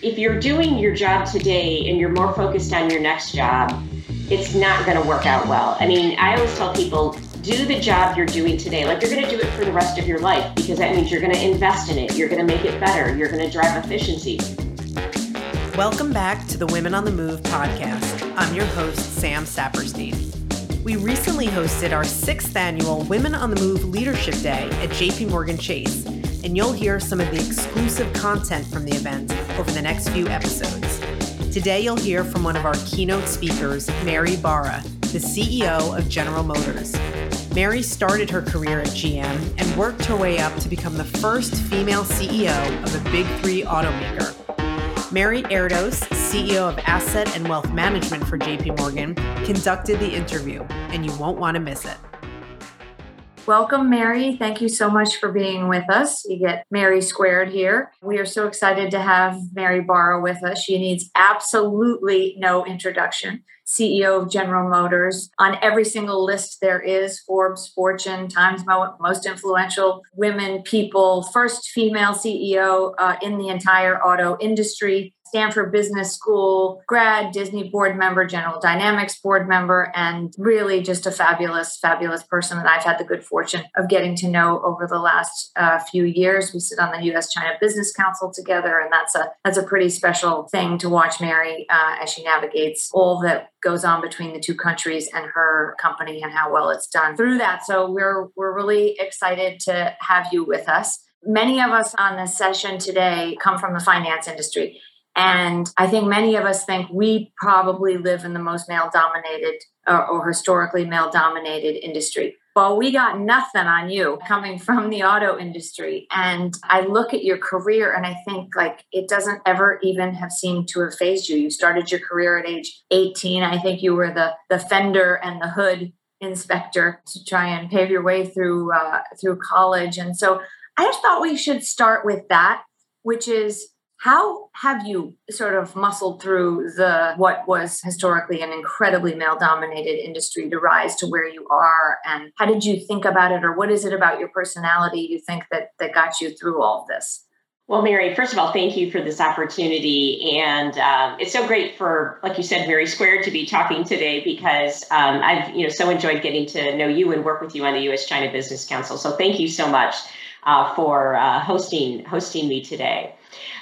if you're doing your job today and you're more focused on your next job, it's not going to work out well. I mean, I always tell people do the job you're doing today. Like you're going to do it for the rest of your life because that means you're going to invest in it. You're going to make it better. You're going to drive efficiency. Welcome back to the Women on the Move podcast. I'm your host, Sam Saperstein. We recently hosted our sixth annual Women on the Move Leadership Day at JP Morgan Chase, and you'll hear some of the exclusive content from the event over the next few episodes. Today, you'll hear from one of our keynote speakers, Mary Barra, the CEO of General Motors. Mary started her career at GM and worked her way up to become the first female CEO of a Big Three automaker. Mary Erdoes, CEO of Asset and Wealth Management for JP Morgan, conducted the interview, and you won't want to miss it. Welcome, Mary. Thank you so much for being with us. You get Mary squared here. We are so excited to have Mary Barra with us. She needs absolutely no introduction. CEO of General Motors. On every single list there is Forbes, Fortune, Times Most Influential Women People, first female CEO uh, in the entire auto industry. Stanford Business School grad, Disney board member, General Dynamics board member, and really just a fabulous, fabulous person that I've had the good fortune of getting to know over the last uh, few years. We sit on the U.S. China Business Council together, and that's a that's a pretty special thing to watch Mary uh, as she navigates all that goes on between the two countries and her company and how well it's done through that. So we're we're really excited to have you with us. Many of us on this session today come from the finance industry. And I think many of us think we probably live in the most male dominated or, or, historically male dominated industry. Well, we got nothing on you coming from the auto industry. And I look at your career and I think like it doesn't ever even have seemed to have phased you. You started your career at age 18. I think you were the, the fender and the hood inspector to try and pave your way through uh, through college. And so I just thought we should start with that, which is how have you sort of muscled through the what was historically an incredibly male dominated industry to rise to where you are and how did you think about it or what is it about your personality you think that that got you through all of this well, Mary, first of all, thank you for this opportunity. And um, it's so great for, like you said, Mary Square to be talking today because um, I've, you know, so enjoyed getting to know you and work with you on the U.S. China Business Council. So thank you so much uh, for uh, hosting hosting me today.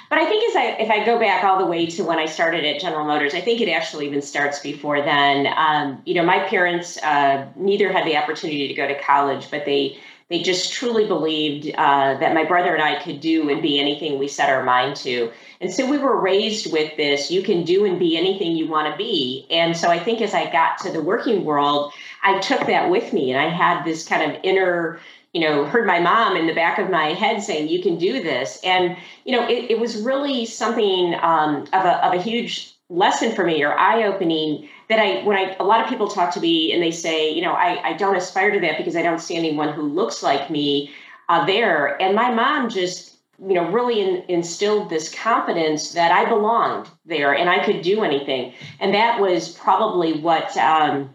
But I think as I if I go back all the way to when I started at General Motors, I think it actually even starts before then. Um, you know, my parents uh, neither had the opportunity to go to college, but they they just truly believed uh, that my brother and I could do and be anything we set our mind to. And so we were raised with this you can do and be anything you want to be. And so I think as I got to the working world, I took that with me and I had this kind of inner you know, heard my mom in the back of my head saying, "You can do this," and you know, it, it was really something um, of a of a huge lesson for me or eye opening that I when I a lot of people talk to me and they say, you know, I I don't aspire to that because I don't see anyone who looks like me uh, there, and my mom just you know really in, instilled this confidence that I belonged there and I could do anything, and that was probably what um,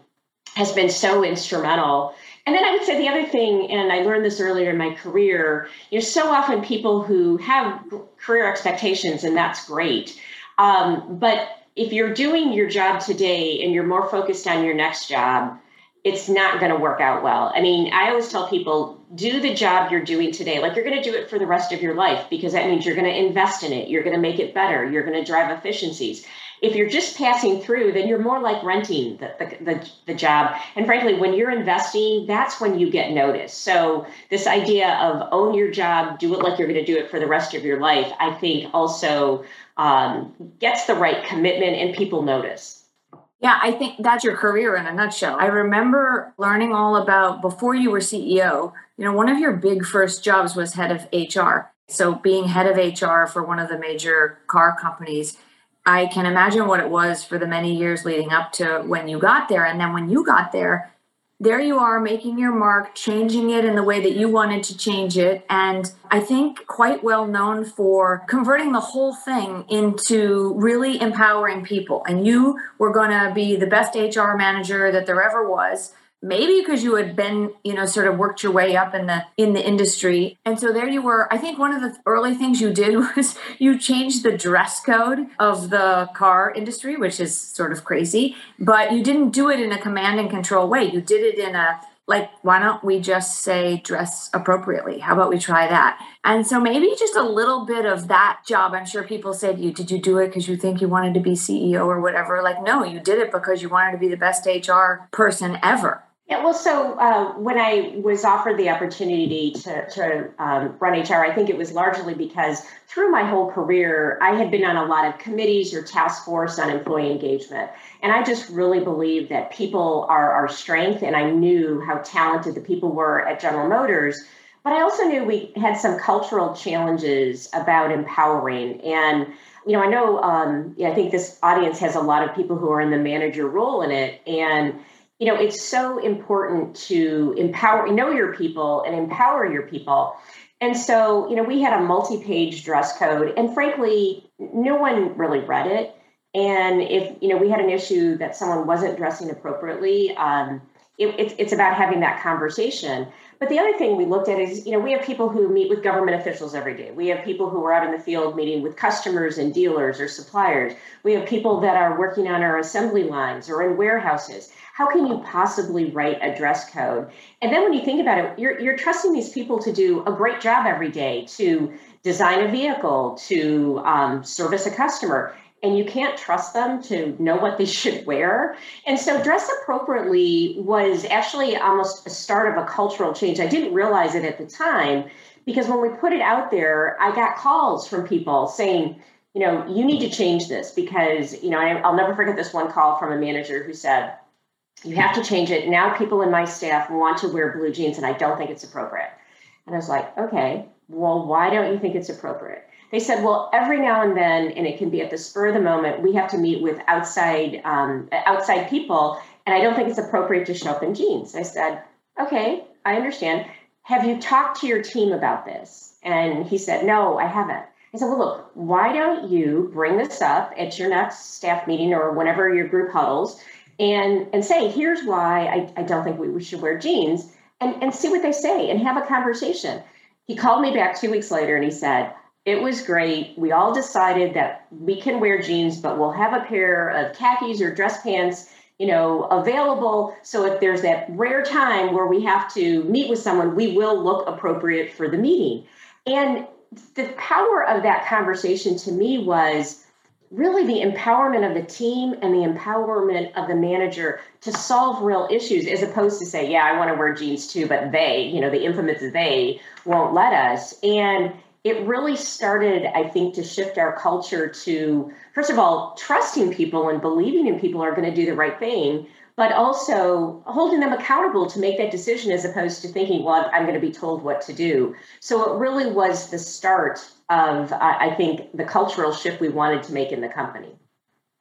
has been so instrumental and then I would say the other thing, and I learned this earlier in my career, you know, so often people who have career expectations, and that's great. Um, but if you're doing your job today and you're more focused on your next job, it's not going to work out well. I mean, I always tell people do the job you're doing today. Like you're going to do it for the rest of your life because that means you're going to invest in it. You're going to make it better. You're going to drive efficiencies if you're just passing through, then you're more like renting the, the, the, the, job. And frankly, when you're investing, that's when you get noticed. So, this idea of own your job, do it like you're going to do it for the rest of your life, I think also um, gets the right commitment and people notice. Yeah, I think that's your career in a nutshell. I remember learning all about before you were CEO, you know, one of your big first jobs was head of HR. So, being head of HR for one of the major car companies I can imagine what it was for the many years leading up to when you got there. And then when you got there, there you are making your mark, changing it in the way that you wanted to change it. And I think quite well known for converting the whole thing into really empowering people. And you were going to be the best HR manager that there ever was maybe because you had been you know sort of worked your way up in the in the industry. And so there you were. I think one of the early things you did was you changed the dress code of the car industry which is sort of crazy. But you didn't do it in a command and control way. You did it in a like why don't we just say dress appropriately? How about we try that? And so maybe just a little bit of that job. I'm sure people say to you did you do it because you think you wanted to be ceo or whatever? Like no you did it because you wanted to be the best hr person ever yeah, well, so uh, when I was offered the opportunity to, to um, run HR, I think it was largely because through my whole career, I had been on a lot of committees or task force on employee engagement. And I just really believe that people are our strength. And I knew how talented the people were at General Motors. But I also knew we had some cultural challenges about empowering. And, you know, I know, um, yeah, I think this audience has a lot of people who are in the manager role in it. And, you know, it's so important to empower, know your people and empower your people. And so, you know, we had a multi page dress code, and frankly, no one really read it. And if, you know, we had an issue that someone wasn't dressing appropriately, um, it, it's, it's about having that conversation. But the other thing we looked at is, you know, we have people who meet with government officials every day. We have people who are out in the field meeting with customers and dealers or suppliers. We have people that are working on our assembly lines or in warehouses how can you possibly write a dress code? And then when you think about it, you're, you're trusting these people to do a great job every day to design a vehicle, to um, service a customer. And you can't trust them to know what they should wear. And so, dress appropriately was actually almost a start of a cultural change. I didn't realize it at the time because when we put it out there, I got calls from people saying, you know, you need to change this because, you know, I, will never forget this one call from a manager who said, you have to change it. Now people in my staff want to wear blue jeans and I don't think it's appropriate. And I was like, okay, well, why don't you think it's appropriate? They said, well, every now and then, and it can be at the spur of the moment, we have to meet with outside um, outside people, and I don't think it's appropriate to show up in jeans. I said, okay, I understand. Have you talked to your team about this? And he said, no, I haven't. I said, well, look, why don't you bring this up at your next staff meeting or whenever your group huddles and and say here's why I, I don't think we, we should wear jeans and and see what they say and have a conversation. He called me back two weeks later and he said it was great. We all decided that we can wear jeans but we'll have a pair of khakis or dress pants you know available. So if there's that rare time where we have to meet with someone we will look appropriate for the meeting. And the power of that conversation to me was really the empowerment of the team and the empowerment of the manager to solve real issues as opposed to say yeah i want to wear jeans too but they you know the infamous they won't let us. And it really started i think to shift our culture to first of all trusting people and believing in people are going to do the right thing but also holding them accountable to make that decision as opposed to thinking, well, I'm going to be told what to do. So it really was the start of, I think, the cultural shift we wanted to make in the company.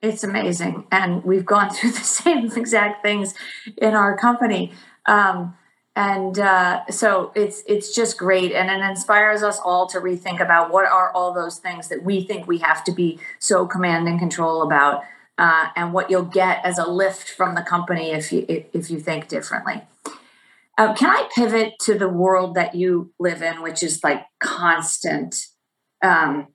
It's amazing. And we've gone through the same exact things in our company. Um, and uh, so it's it's just great and it inspires us all to rethink about what are all those things that we think we have to be so command and control about uh, and what you'll get as a lift from the company if you if you think differently. Uh, can I pivot to the world that you live in, which is like constant? Um,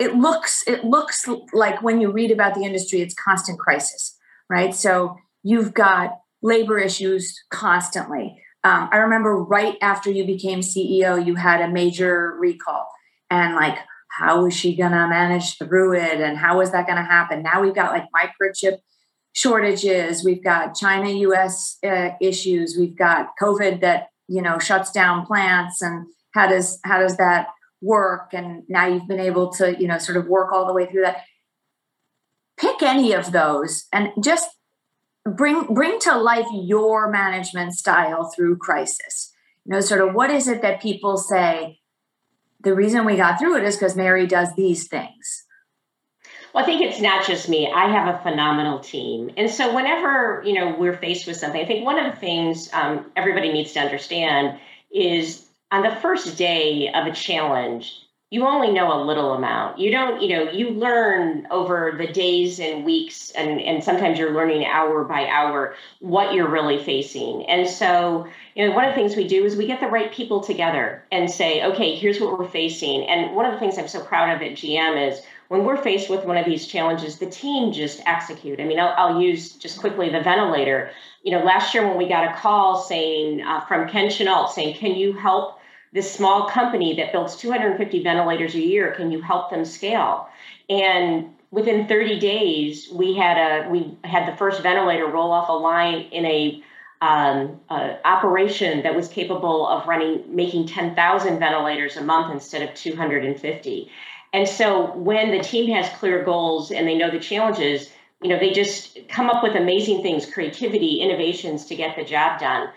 it looks it looks like when you read about the industry, it's constant crisis, right? So you've got labor issues constantly. Um, I remember right after you became CEO, you had a major recall, and like how is she going to manage through it and how is that going to happen? Now we've got like microchip shortages we've got china us uh, issues we've got covid that you know shuts down plants and how does how does that work? And now you've been able to you know sort of work all the way through that. Pick any of those and just bring bring to life your management style through crisis. You know sort of what is it that people say the reason we got through it is because Mary does these things. Well, I think it's not just me. I have a phenomenal team. And so whenever, you know, we're faced with something, I think one of the things um, everybody needs to understand is on the first day of a challenge, you only know a little amount. You don't, you know, you learn over the days and weeks, and, and sometimes you're learning hour by hour what you're really facing. And so, you know, one of the things we do is we get the right people together and say, okay, here's what we're facing. And one of the things I'm so proud of at GM is when we're faced with one of these challenges, the team just execute. I mean, I'll, I'll use just quickly the ventilator. You know, last year when we got a call saying uh, from Ken Chenault saying, can you help this small company that builds 250 ventilators a year, can you help them scale? And within 30 days, we had a we had the first ventilator roll off a line in a um, uh, operation that was capable of running making 10,000 ventilators a month instead of 250. And so when the team has clear goals and they know the challenges, you know, they just come up with amazing things, creativity, innovations to get the job done.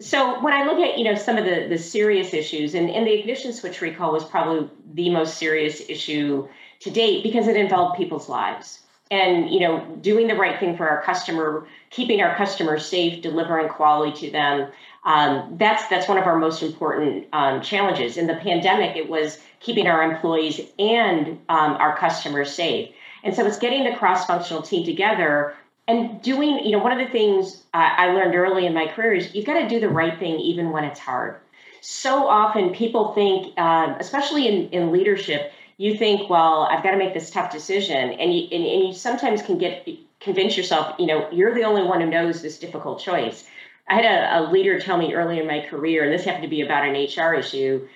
So when I look at, you know, some of the, the serious issues, and, and the ignition switch recall was probably the most serious issue to date because it involved people's lives. And, you know, doing the right thing for our customer, keeping our customers safe, delivering quality to them, um, that's that's one of our most important um, challenges. In the pandemic, it was keeping our employees and um, our customers safe. And so it's getting the cross-functional team together and doing, you know, one of the things I learned early in my career is you've got to do the right thing even when it's hard. So often people think, uh, especially in, in leadership, you think, well, I've got to make this tough decision. And you, and, and you sometimes can get convince yourself, you know, you're the only one who knows this difficult choice. I had a, a leader tell me early in my career, and this happened to be about an HR issue,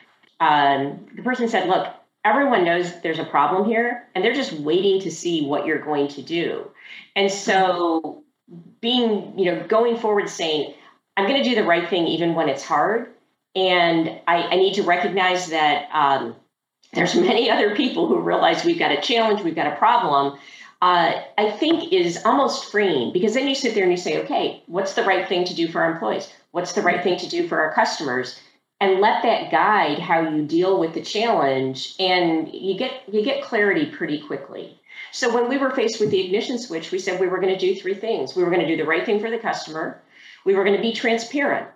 um, the person said, Look, everyone knows there's a problem here, and they're just waiting to see what you're going to do. And so, being, you know, going forward saying, I'm going to do the right thing even when it's hard. And I, I need to recognize that um, there's many other people who realize we've got a challenge, we've got a problem. Uh, I think is almost freeing because then you sit there and you say, okay, what's the right thing to do for our employees? What's the right thing to do for our customers? And let that guide how you deal with the challenge and you get you get clarity pretty quickly. So when we were faced with the ignition switch we said we were going to do three things. We were going to do the right thing for the customer. We were going to be transparent.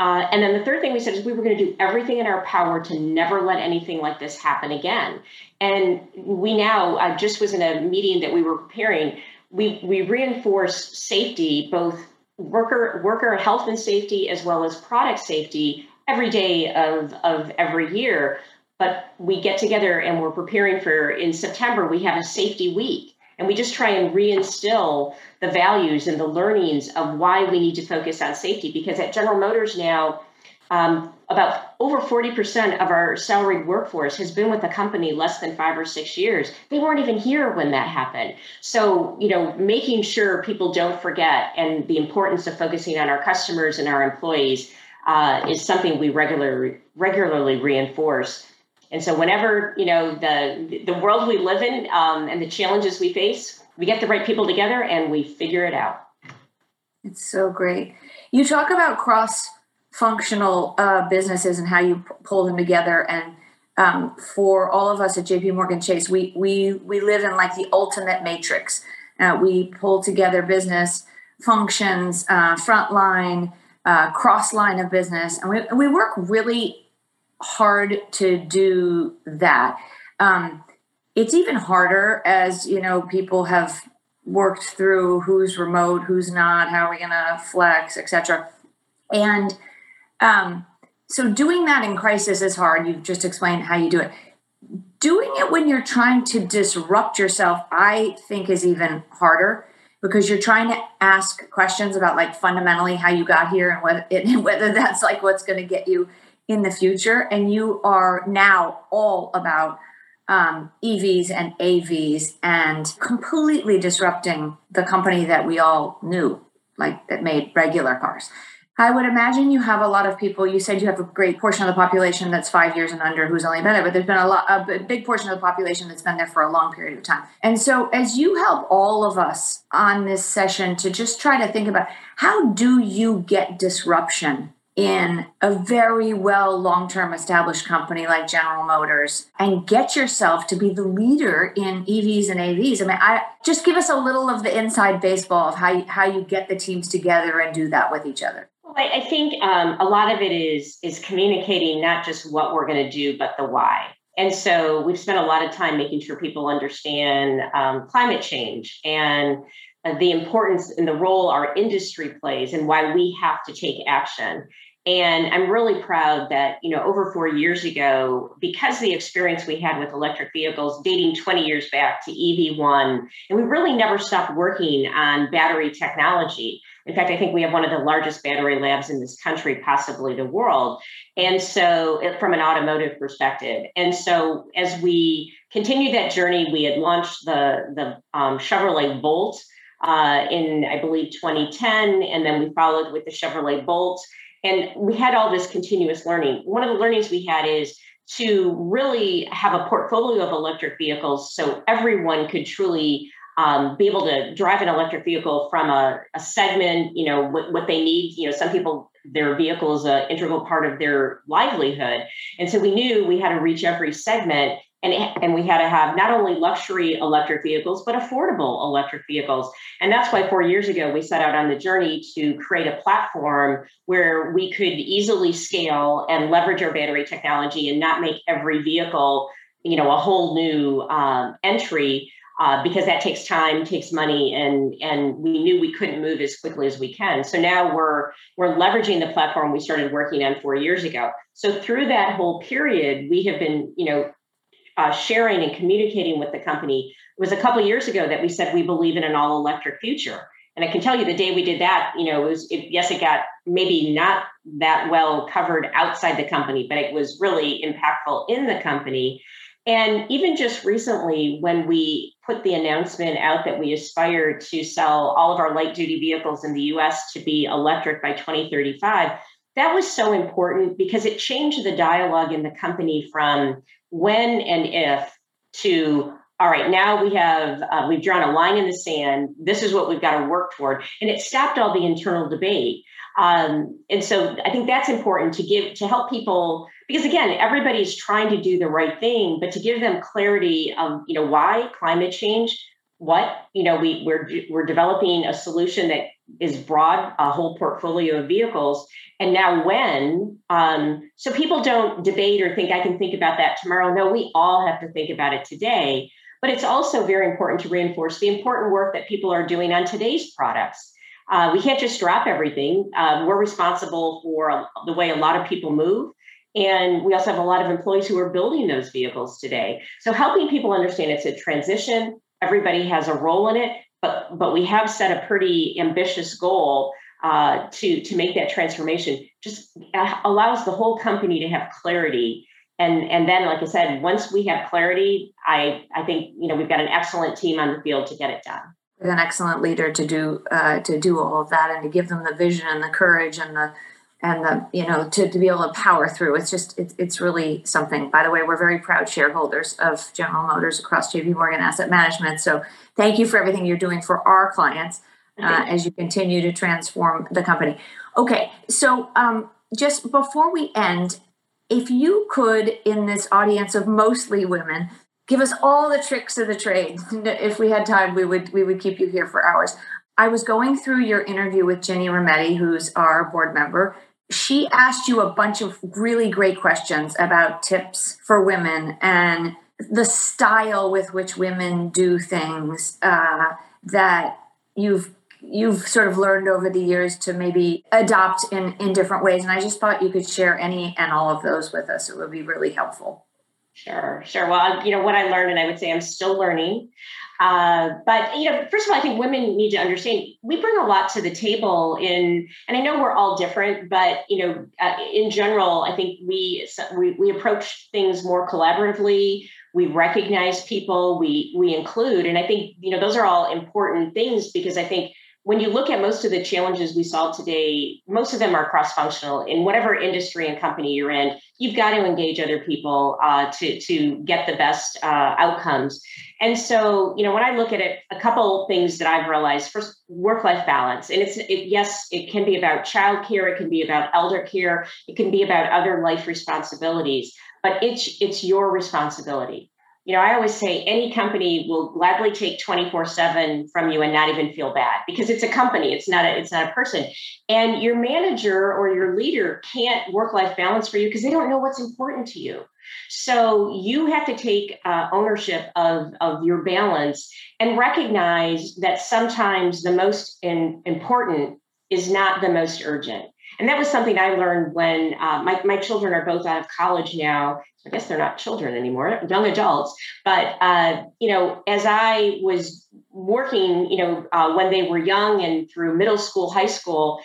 Uh, and then the third thing we said is we were going to do everything in our power to never let anything like this happen again. And we now just was in a meeting that we were preparing we we reinforce safety both worker worker health and safety as well as product safety every day of, of every year. But we get together and we're preparing for, in September, we have a safety week. And we just try and reinstill the values and the learnings of why we need to focus on safety. Because at General Motors now, um, about over 40% of our salaried workforce has been with the company less than five or six years. They weren't even here when that happened. So, you know, making sure people don't forget and the importance of focusing on our customers and our employees uh, is something we regularly regularly reinforce. And so, whenever you know the the world we live in um, and the challenges we face, we get the right people together and we figure it out. It's so great. You talk about cross functional uh, businesses and how you p- pull them together and um, for all of us at JP Morgan Chase, we we we live in like the ultimate matrix. Uh, we pull together business functions, uh, frontline, uh, cross line of business, and we we work really hard to do that. Um, it's even harder as you know people have worked through who's remote, who's not, how are we going to flex, etc. And um, so doing that in crisis is hard. You've just explained how you do it. Doing it when you're trying to disrupt yourself, I think, is even harder because you're trying to ask questions about like fundamentally how you got here and whether, it, whether that's like what's going to get you in the future. And you are now all about um, EVs and AVs and completely disrupting the company that we all knew, like that made regular cars. I would imagine you have a lot of people. You said you have a great portion of the population that's five years and under who's only been there, but there's been a lot, a big portion of the population that's been there for a long period of time. And so, as you help all of us on this session to just try to think about how do you get disruption in a very well long term established company like General Motors and get yourself to be the leader in EVs and AVs. I mean, I just give us a little of the inside baseball of how you, how you get the teams together and do that with each other. I, I think um, a lot of it is is communicating not just what we're going to do, but the why. And so we've spent a lot of time making sure people understand um, climate change and uh, the importance and the role our industry plays and why we have to take action. And I'm really proud that, you know, over four years ago, because the experience we had with electric vehicles dating 20 years back to EV1, and we really never stopped working on battery technology. In fact, I think we have one of the largest battery labs in this country, possibly the world. And so, from an automotive perspective. And so, as we continued that journey, we had launched the, the um, Chevrolet Volt uh, in, I believe, 2010. And then we followed with the Chevrolet Bolt. And we had all this continuous learning. One of the learnings we had is to really have a portfolio of electric vehicles so everyone could truly um, be able to drive an electric vehicle from a, a segment, you know, what, what, they need. You know, some people, their vehicle is an integral part of their livelihood. And so we knew we had to reach every segment and, and we had to have not only luxury electric vehicles, but affordable electric vehicles. And that's why four years ago, we set out on the journey to create a platform where we could easily scale and leverage our battery technology and not make every vehicle, you know, a whole new um, entry. Uh, because that takes time, takes money, and and we knew we couldn't move as quickly as we can. So now we're we're leveraging the platform we started working on four years ago. So through that whole period, we have been, you know, uh, sharing and communicating with the company. It was a couple years ago that we said we believe in an all electric future. And I can tell you the day we did that, you know, it was, it, yes, it got maybe not that well covered outside the company, but it was really impactful in the company. And even just recently, when we put the announcement out that we aspire to sell all of our light duty vehicles in the US to be electric by 2035, that was so important because it changed the dialogue in the company from when and if to all right now we have uh, we've drawn a line in the sand. This is what we've got to work toward. And it stopped all the internal debate. Um, and so i think that's important to give to help people because again everybody's trying to do the right thing but to give them clarity of you know why climate change what you know we we're we're developing a solution that is broad a whole portfolio of vehicles and now when um, so people don't debate or think i can think about that tomorrow. No we all have to think about it today. But it's also very important to reinforce the important work that people are doing on today's products. Uh, we can't just drop everything. Uh, we're responsible for the way a lot of people move and we also have a lot of employees who are building those vehicles today so helping people understand it's a transition everybody has a role in it, but but we have set a pretty ambitious goal uh, to to make that transformation. Just uh, allows the whole company to have clarity, and and then, like I said, once we have clarity, I I think you know we've got an excellent team on the field to get it done. With an excellent leader to do uh, to do all of that and to give them the vision and the courage and the and the you know to, to be able to power through. It's just it's, it's really something. By the way we're very proud shareholders of general motors across jp morgan asset management. So thank you for everything you're doing for our clients uh, as you continue to transform the company. Okay so um, just before we end if you could in this audience of mostly women give us all the tricks of the trade. If we had time we would we would keep you here for hours. I was going through your interview with Ginni Rometty, who's our board member, she asked you a bunch of really great questions about tips for women and the style with which women do things uh, that you've you've sort of learned over the years to maybe adopt in in different ways and i just thought you could share any and all of those with us it would be really helpful Sure, sure. Well, you know what I learned, and I would say I'm still learning. Uh, but you know, first of all, I think women need to understand we bring a lot to the table in, and I know we're all different, but you know, uh, in general, I think we, we we approach things more collaboratively. We recognize people, we we include, and I think you know those are all important things because I think when you look at most of the challenges we solve today, most of them are cross functional. In whatever industry and company you're in, you've got to engage other people uh, to, to get the best uh, outcomes. And so, you know, when I look at it, a couple things that I've realized first, work life balance. And it's, it, yes, it can be about childcare, it can be about elder care, it can be about other life responsibilities, but it's, it's your responsibility you know, I always say any company will gladly take 24/7 from you and not even feel bad because it's a company, it's not a it's not a person. And your manager or your leader can't work-life balance for you because they don't know what's important to you. So you have to take uh, ownership of, of your balance and recognize that sometimes the most in, important is not the most urgent. And that was something I learned when uh, my, my children are both out of college now. I guess they're not children anymore, young adults. But, uh, you know, as I was working, you know, uh, when they were young and through middle school, high school,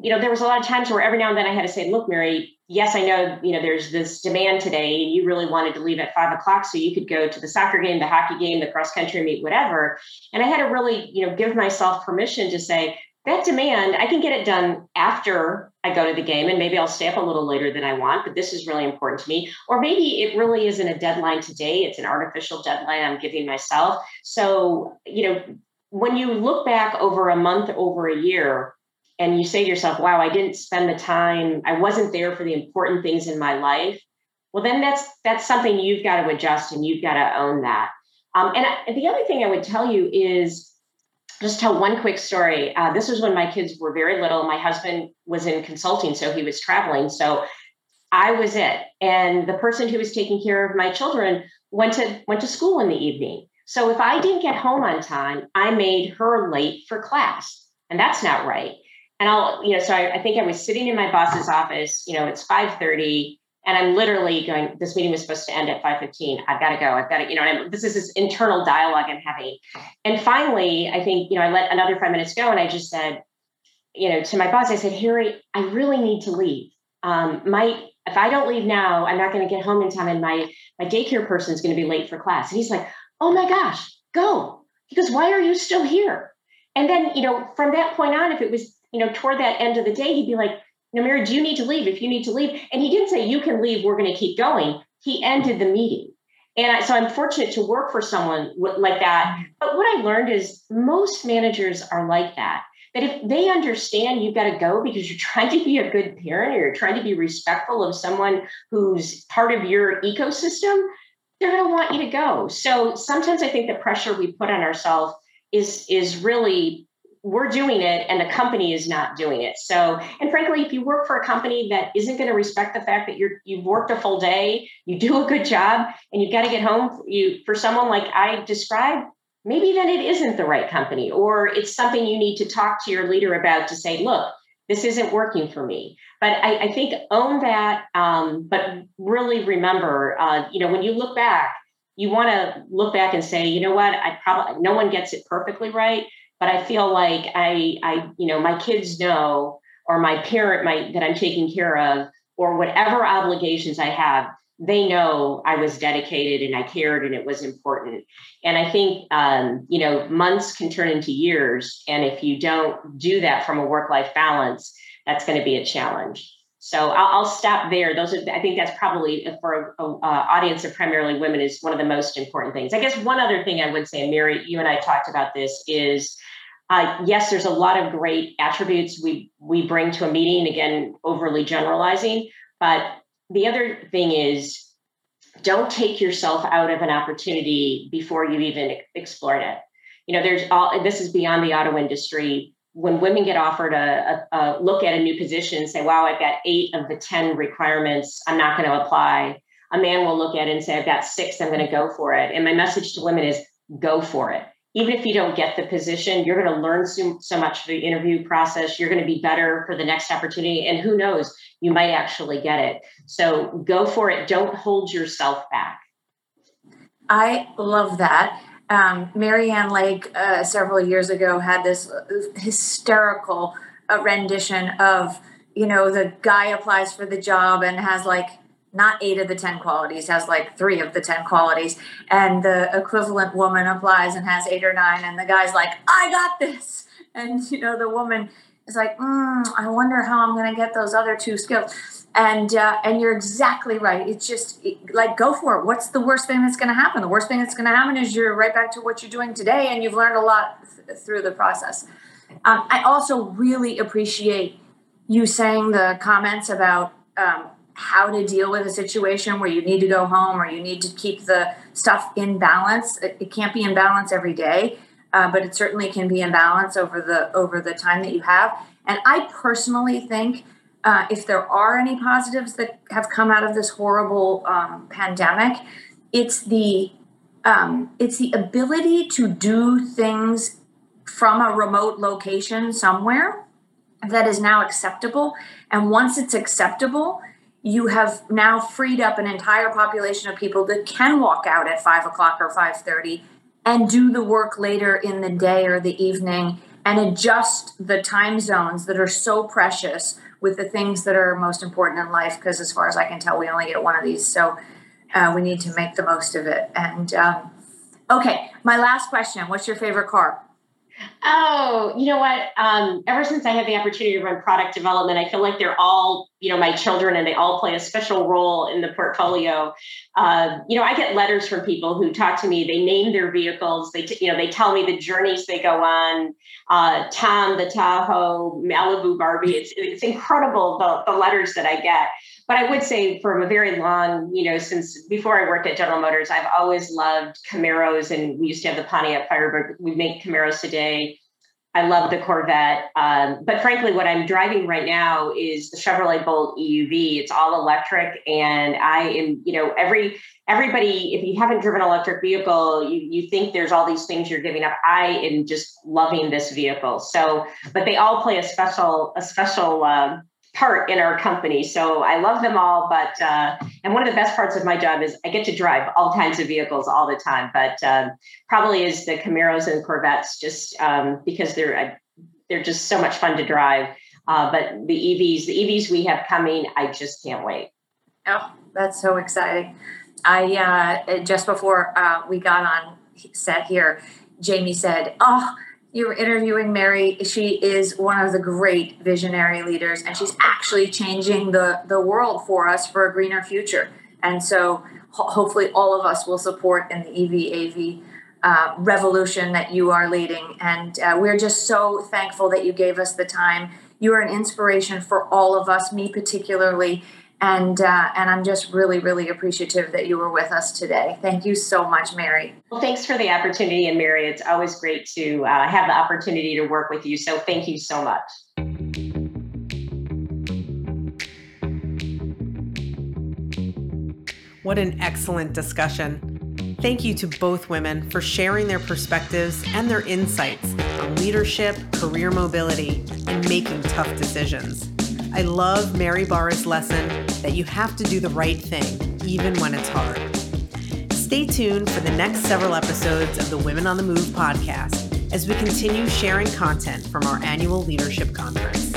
you know, there was a lot of times where every now and then I had to say, look, Mary, yes, I know, you know, there's this demand today and you really wanted to leave at five o'clock so you could go to the soccer game, the hockey game, the cross country meet, whatever. And I had to really, you know, give myself permission to say, that demand, I can get it done after I go to the game, and maybe I'll stay up a little later than I want, but this is really important to me. Or maybe it really isn't a deadline today, it's an artificial deadline I'm giving myself. So, you know, when you look back over a month, over a year, and you say to yourself, wow, I didn't spend the time, I wasn't there for the important things in my life, well, then that's that's something you've got to adjust and you've got to own that. Um, and the other thing I would tell you is just tell one quick story. Uh, this was when my kids were very little. My husband was in consulting, so he was traveling. So I was it, and the person who was taking care of my children went to went to school in the evening. So if I didn't get home on time, I made her late for class, and that's not right and I'll, you know, so I, I, think I was sitting in my boss's office, you know, it's 5:30, and I'm literally going, this meeting was supposed to end at 5:15. I've got to go. I've got to, you know, this is this internal dialogue I'm having. And finally, I think, you know, I let another five minutes go and I just said, you know, to my boss, I said, Harry, I really need to leave. Um, my if I don't leave now, I'm not going to get home in time, and my my daycare person is going to be late for class. And he's like, Oh my gosh, go. He goes, Why are you still here? And then, you know, from that point on, if it was you know, toward that end of the day, he'd be like, no, Mary, do you need to leave? If you need to leave. And he didn't say, you can leave, we're going to keep going. He ended the meeting. And I, so I'm fortunate to work for someone like that. But what I learned is most managers are like that. That if they understand you've got to go because you're trying to be a good parent or you're trying to be respectful of someone who's part of your ecosystem, they're going to want you to go. So sometimes I think the pressure we put on ourselves is is really we're doing it and the company is not doing it. So, and frankly, if you work for a company that isn't going to respect the fact that you're you've worked a full day, you do a good job, and you've got to get home, you for someone like I described, maybe then it isn't the right company, or it's something you need to talk to your leader about to say, look, this isn't working for me. But I, I think own that, um, but really remember, uh, you know, when you look back, you want to look back and say, you know what, I probably no one gets it perfectly right but I feel like I, I, you know, my kids know, or my parent might that I'm taking care of, or whatever obligations I have, they know I was dedicated and I cared and it was important. And I think, um, you know, months can turn into years, and if you don't do that from a work-life balance, that's going to be a challenge. So I'll, I'll, stop there. Those are, I think that's probably uh, for an audience of primarily women is one of the most important things. I guess one other thing I would say, Mary, you and I talked about this, is uh, yes, there's a lot of great attributes we we bring to a meeting. Again, overly generalizing, but the other thing is don't take yourself out of an opportunity before you've even explored it. You know, there's all this is beyond the auto industry. When women get offered a, a, a look at a new position, say, "Wow, I've got eight of the ten requirements. I'm not going to apply." A man will look at it and say, "I've got six. I'm going to go for it." And my message to women is, "Go for it." Even if you don't get the position, you're going to learn so, so much for the interview process. You're going to be better for the next opportunity. And who knows, you might actually get it. So go for it. Don't hold yourself back. I love that. Um, Marianne Lake, uh, several years ago, had this hysterical uh, rendition of, you know, the guy applies for the job and has like not eight of the 10 qualities, has like three of the 10 qualities. And the equivalent woman applies and has eight or nine. And the guy's like, I got this. And, you know, the woman is like, mm, I wonder how I'm going to get those other two skills. And, uh, and you're exactly right. It's just like, go for it. What's the worst thing that's going to happen? The worst thing that's going to happen is you're right back to what you're doing today and you've learned a lot th- through the process. Um, I also really appreciate you saying the comments about um, how to deal with a situation where you need to go home or you need to keep the stuff in balance. It, it can't be in balance every day, uh, but it certainly can be in balance over the over the time that you have. And I personally think uh, if there are any positives that have come out of this horrible um, pandemic, it's the um, it's the ability to do things from a remote location somewhere that is now acceptable. And once it's acceptable, you have now freed up an entire population of people that can walk out at five o'clock or five thirty and do the work later in the day or the evening and adjust the time zones that are so precious with the things that are most important in life because as far as i can tell we only get one of these. So uh, we need to make the most of it. And um, okay my last question. What's your favorite car? Oh, you know what? Um, ever since I had the opportunity to run product development, I feel like they're all, you know, my children and they all play a special role in the portfolio. Uh, you know, I get letters from people who talk to me. They name their vehicles. They, t- you know, they tell me the journeys they go on. Uh, Tom, the Tahoe, Malibu Barbie. It's it's incredible the, the letters that I get. But I would say from a very long, you know, since before I worked at General Motors, I've always loved Camaros, and we used to have the Pontiac Firebird. We make Camaros today. I love the Corvette. Um, but frankly, what I'm driving right now is the Chevrolet Bolt EUV. It's all electric, and I am, you know, every everybody. If you haven't driven an electric vehicle, you you think there's all these things you're giving up. I am just loving this vehicle. So, but they all play a special a special. Uh, part in our company. So I love them all. But uh, and one of the best parts of my job is I get to drive all kinds of vehicles all the time. But um, probably is the Camaros and Corvettes, just um, because they're uh, they're just so much fun to drive. Uh, but the EVs, the EVs we have coming, I just can't wait. Oh, that's so exciting! I uh, just before uh, we got on set here, Jamie said, "Oh." You were interviewing Mary. She is one of the great visionary leaders, and she's actually changing the, the world for us for a greener future. And so, ho- hopefully, all of us will support in the EV AV uh, revolution that you are leading. And uh, we're just so thankful that you gave us the time. You are an inspiration for all of us, me particularly and uh, and I'm just really really appreciative that you were with us today. Thank you so much, Mary. Well, thanks for the opportunity, and Mary, it's always great to uh, have the opportunity to work with you. So thank you so much. What an excellent discussion. Thank you to both women for sharing their perspectives and their insights on leadership, career mobility, and making tough decisions. I love Mary Barra's lesson that you have to do the right thing, even when it's hard. Stay tuned for the next several episodes of the Women on the Move podcast as we continue sharing content from our annual leadership conference.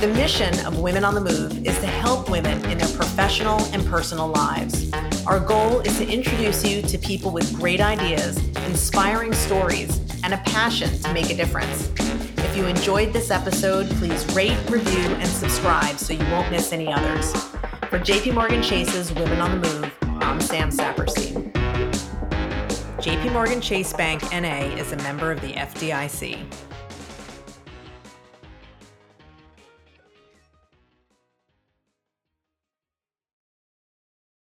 The mission of Women on the Move is to help women in their professional and personal lives. Our goal is to introduce you to people with great ideas, inspiring stories, and a passion to make a difference. If you enjoyed this episode, please rate, review, and subscribe so you won't miss any others. For JP Morgan Chase's Women on the Move, I'm Sam Saperstein. JP Morgan Chase Bank NA is a member of the FDIC.